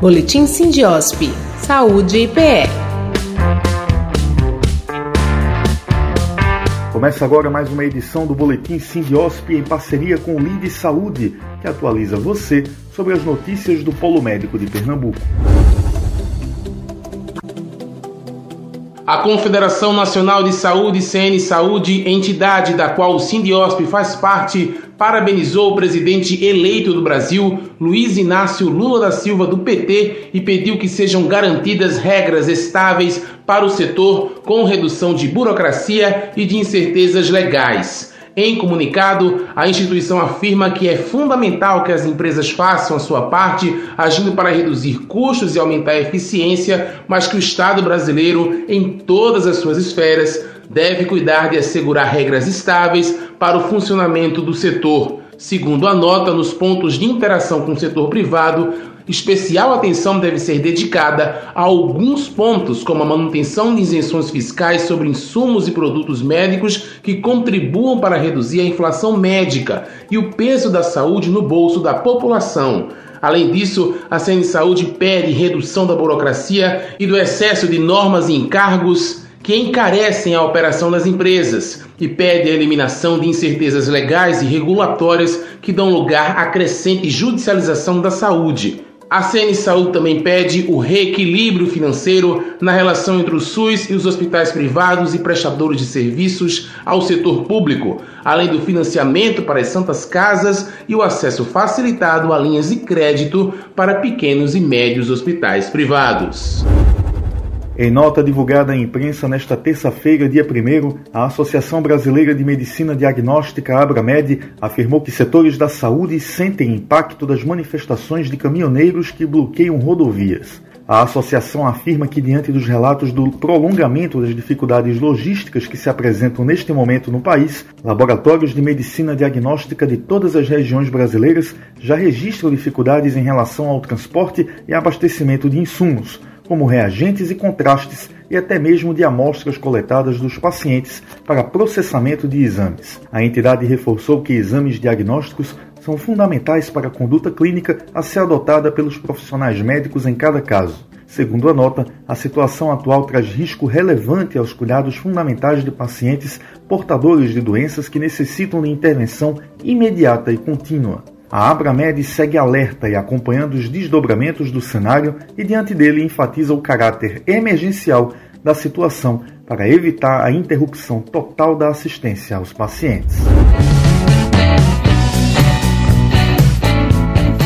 Boletim Sindiosp. Saúde e PE. Começa agora mais uma edição do Boletim Sindiosp em parceria com o Lide Saúde, que atualiza você sobre as notícias do Polo Médico de Pernambuco. A Confederação Nacional de Saúde, CN Saúde, entidade da qual o Sindiosp faz parte, parabenizou o presidente eleito do Brasil, Luiz Inácio Lula da Silva, do PT, e pediu que sejam garantidas regras estáveis para o setor, com redução de burocracia e de incertezas legais. Em comunicado, a instituição afirma que é fundamental que as empresas façam a sua parte, agindo para reduzir custos e aumentar a eficiência, mas que o Estado brasileiro, em todas as suas esferas, deve cuidar de assegurar regras estáveis para o funcionamento do setor. Segundo a nota, nos pontos de interação com o setor privado, Especial atenção deve ser dedicada a alguns pontos, como a manutenção de isenções fiscais sobre insumos e produtos médicos que contribuam para reduzir a inflação médica e o peso da saúde no bolso da população. Além disso, a CN Saúde pede redução da burocracia e do excesso de normas e encargos que encarecem a operação das empresas e pede a eliminação de incertezas legais e regulatórias que dão lugar à crescente judicialização da saúde. A CN Saúde também pede o reequilíbrio financeiro na relação entre o SUS e os hospitais privados e prestadores de serviços ao setor público, além do financiamento para as santas casas e o acesso facilitado a linhas de crédito para pequenos e médios hospitais privados. Em nota divulgada à imprensa nesta terça-feira, dia 1, a Associação Brasileira de Medicina Diagnóstica, Abramed, afirmou que setores da saúde sentem impacto das manifestações de caminhoneiros que bloqueiam rodovias. A associação afirma que, diante dos relatos do prolongamento das dificuldades logísticas que se apresentam neste momento no país, laboratórios de medicina diagnóstica de todas as regiões brasileiras já registram dificuldades em relação ao transporte e abastecimento de insumos, como reagentes e contrastes e até mesmo de amostras coletadas dos pacientes para processamento de exames. A entidade reforçou que exames diagnósticos são fundamentais para a conduta clínica a ser adotada pelos profissionais médicos em cada caso. Segundo a nota, a situação atual traz risco relevante aos cuidados fundamentais de pacientes portadores de doenças que necessitam de intervenção imediata e contínua. A Abramed segue alerta e acompanhando os desdobramentos do cenário e diante dele enfatiza o caráter emergencial da situação para evitar a interrupção total da assistência aos pacientes.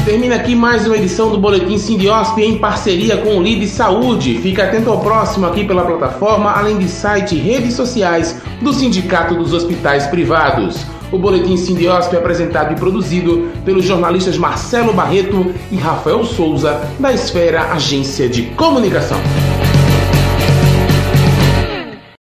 Termina aqui mais uma edição do Boletim Sindiosp em parceria com o Lide Saúde. Fica atento ao próximo aqui pela plataforma, além de site e redes sociais do Sindicato dos Hospitais Privados. O Boletim Sindiosp é apresentado e produzido pelos jornalistas Marcelo Barreto e Rafael Souza, da Esfera Agência de Comunicação.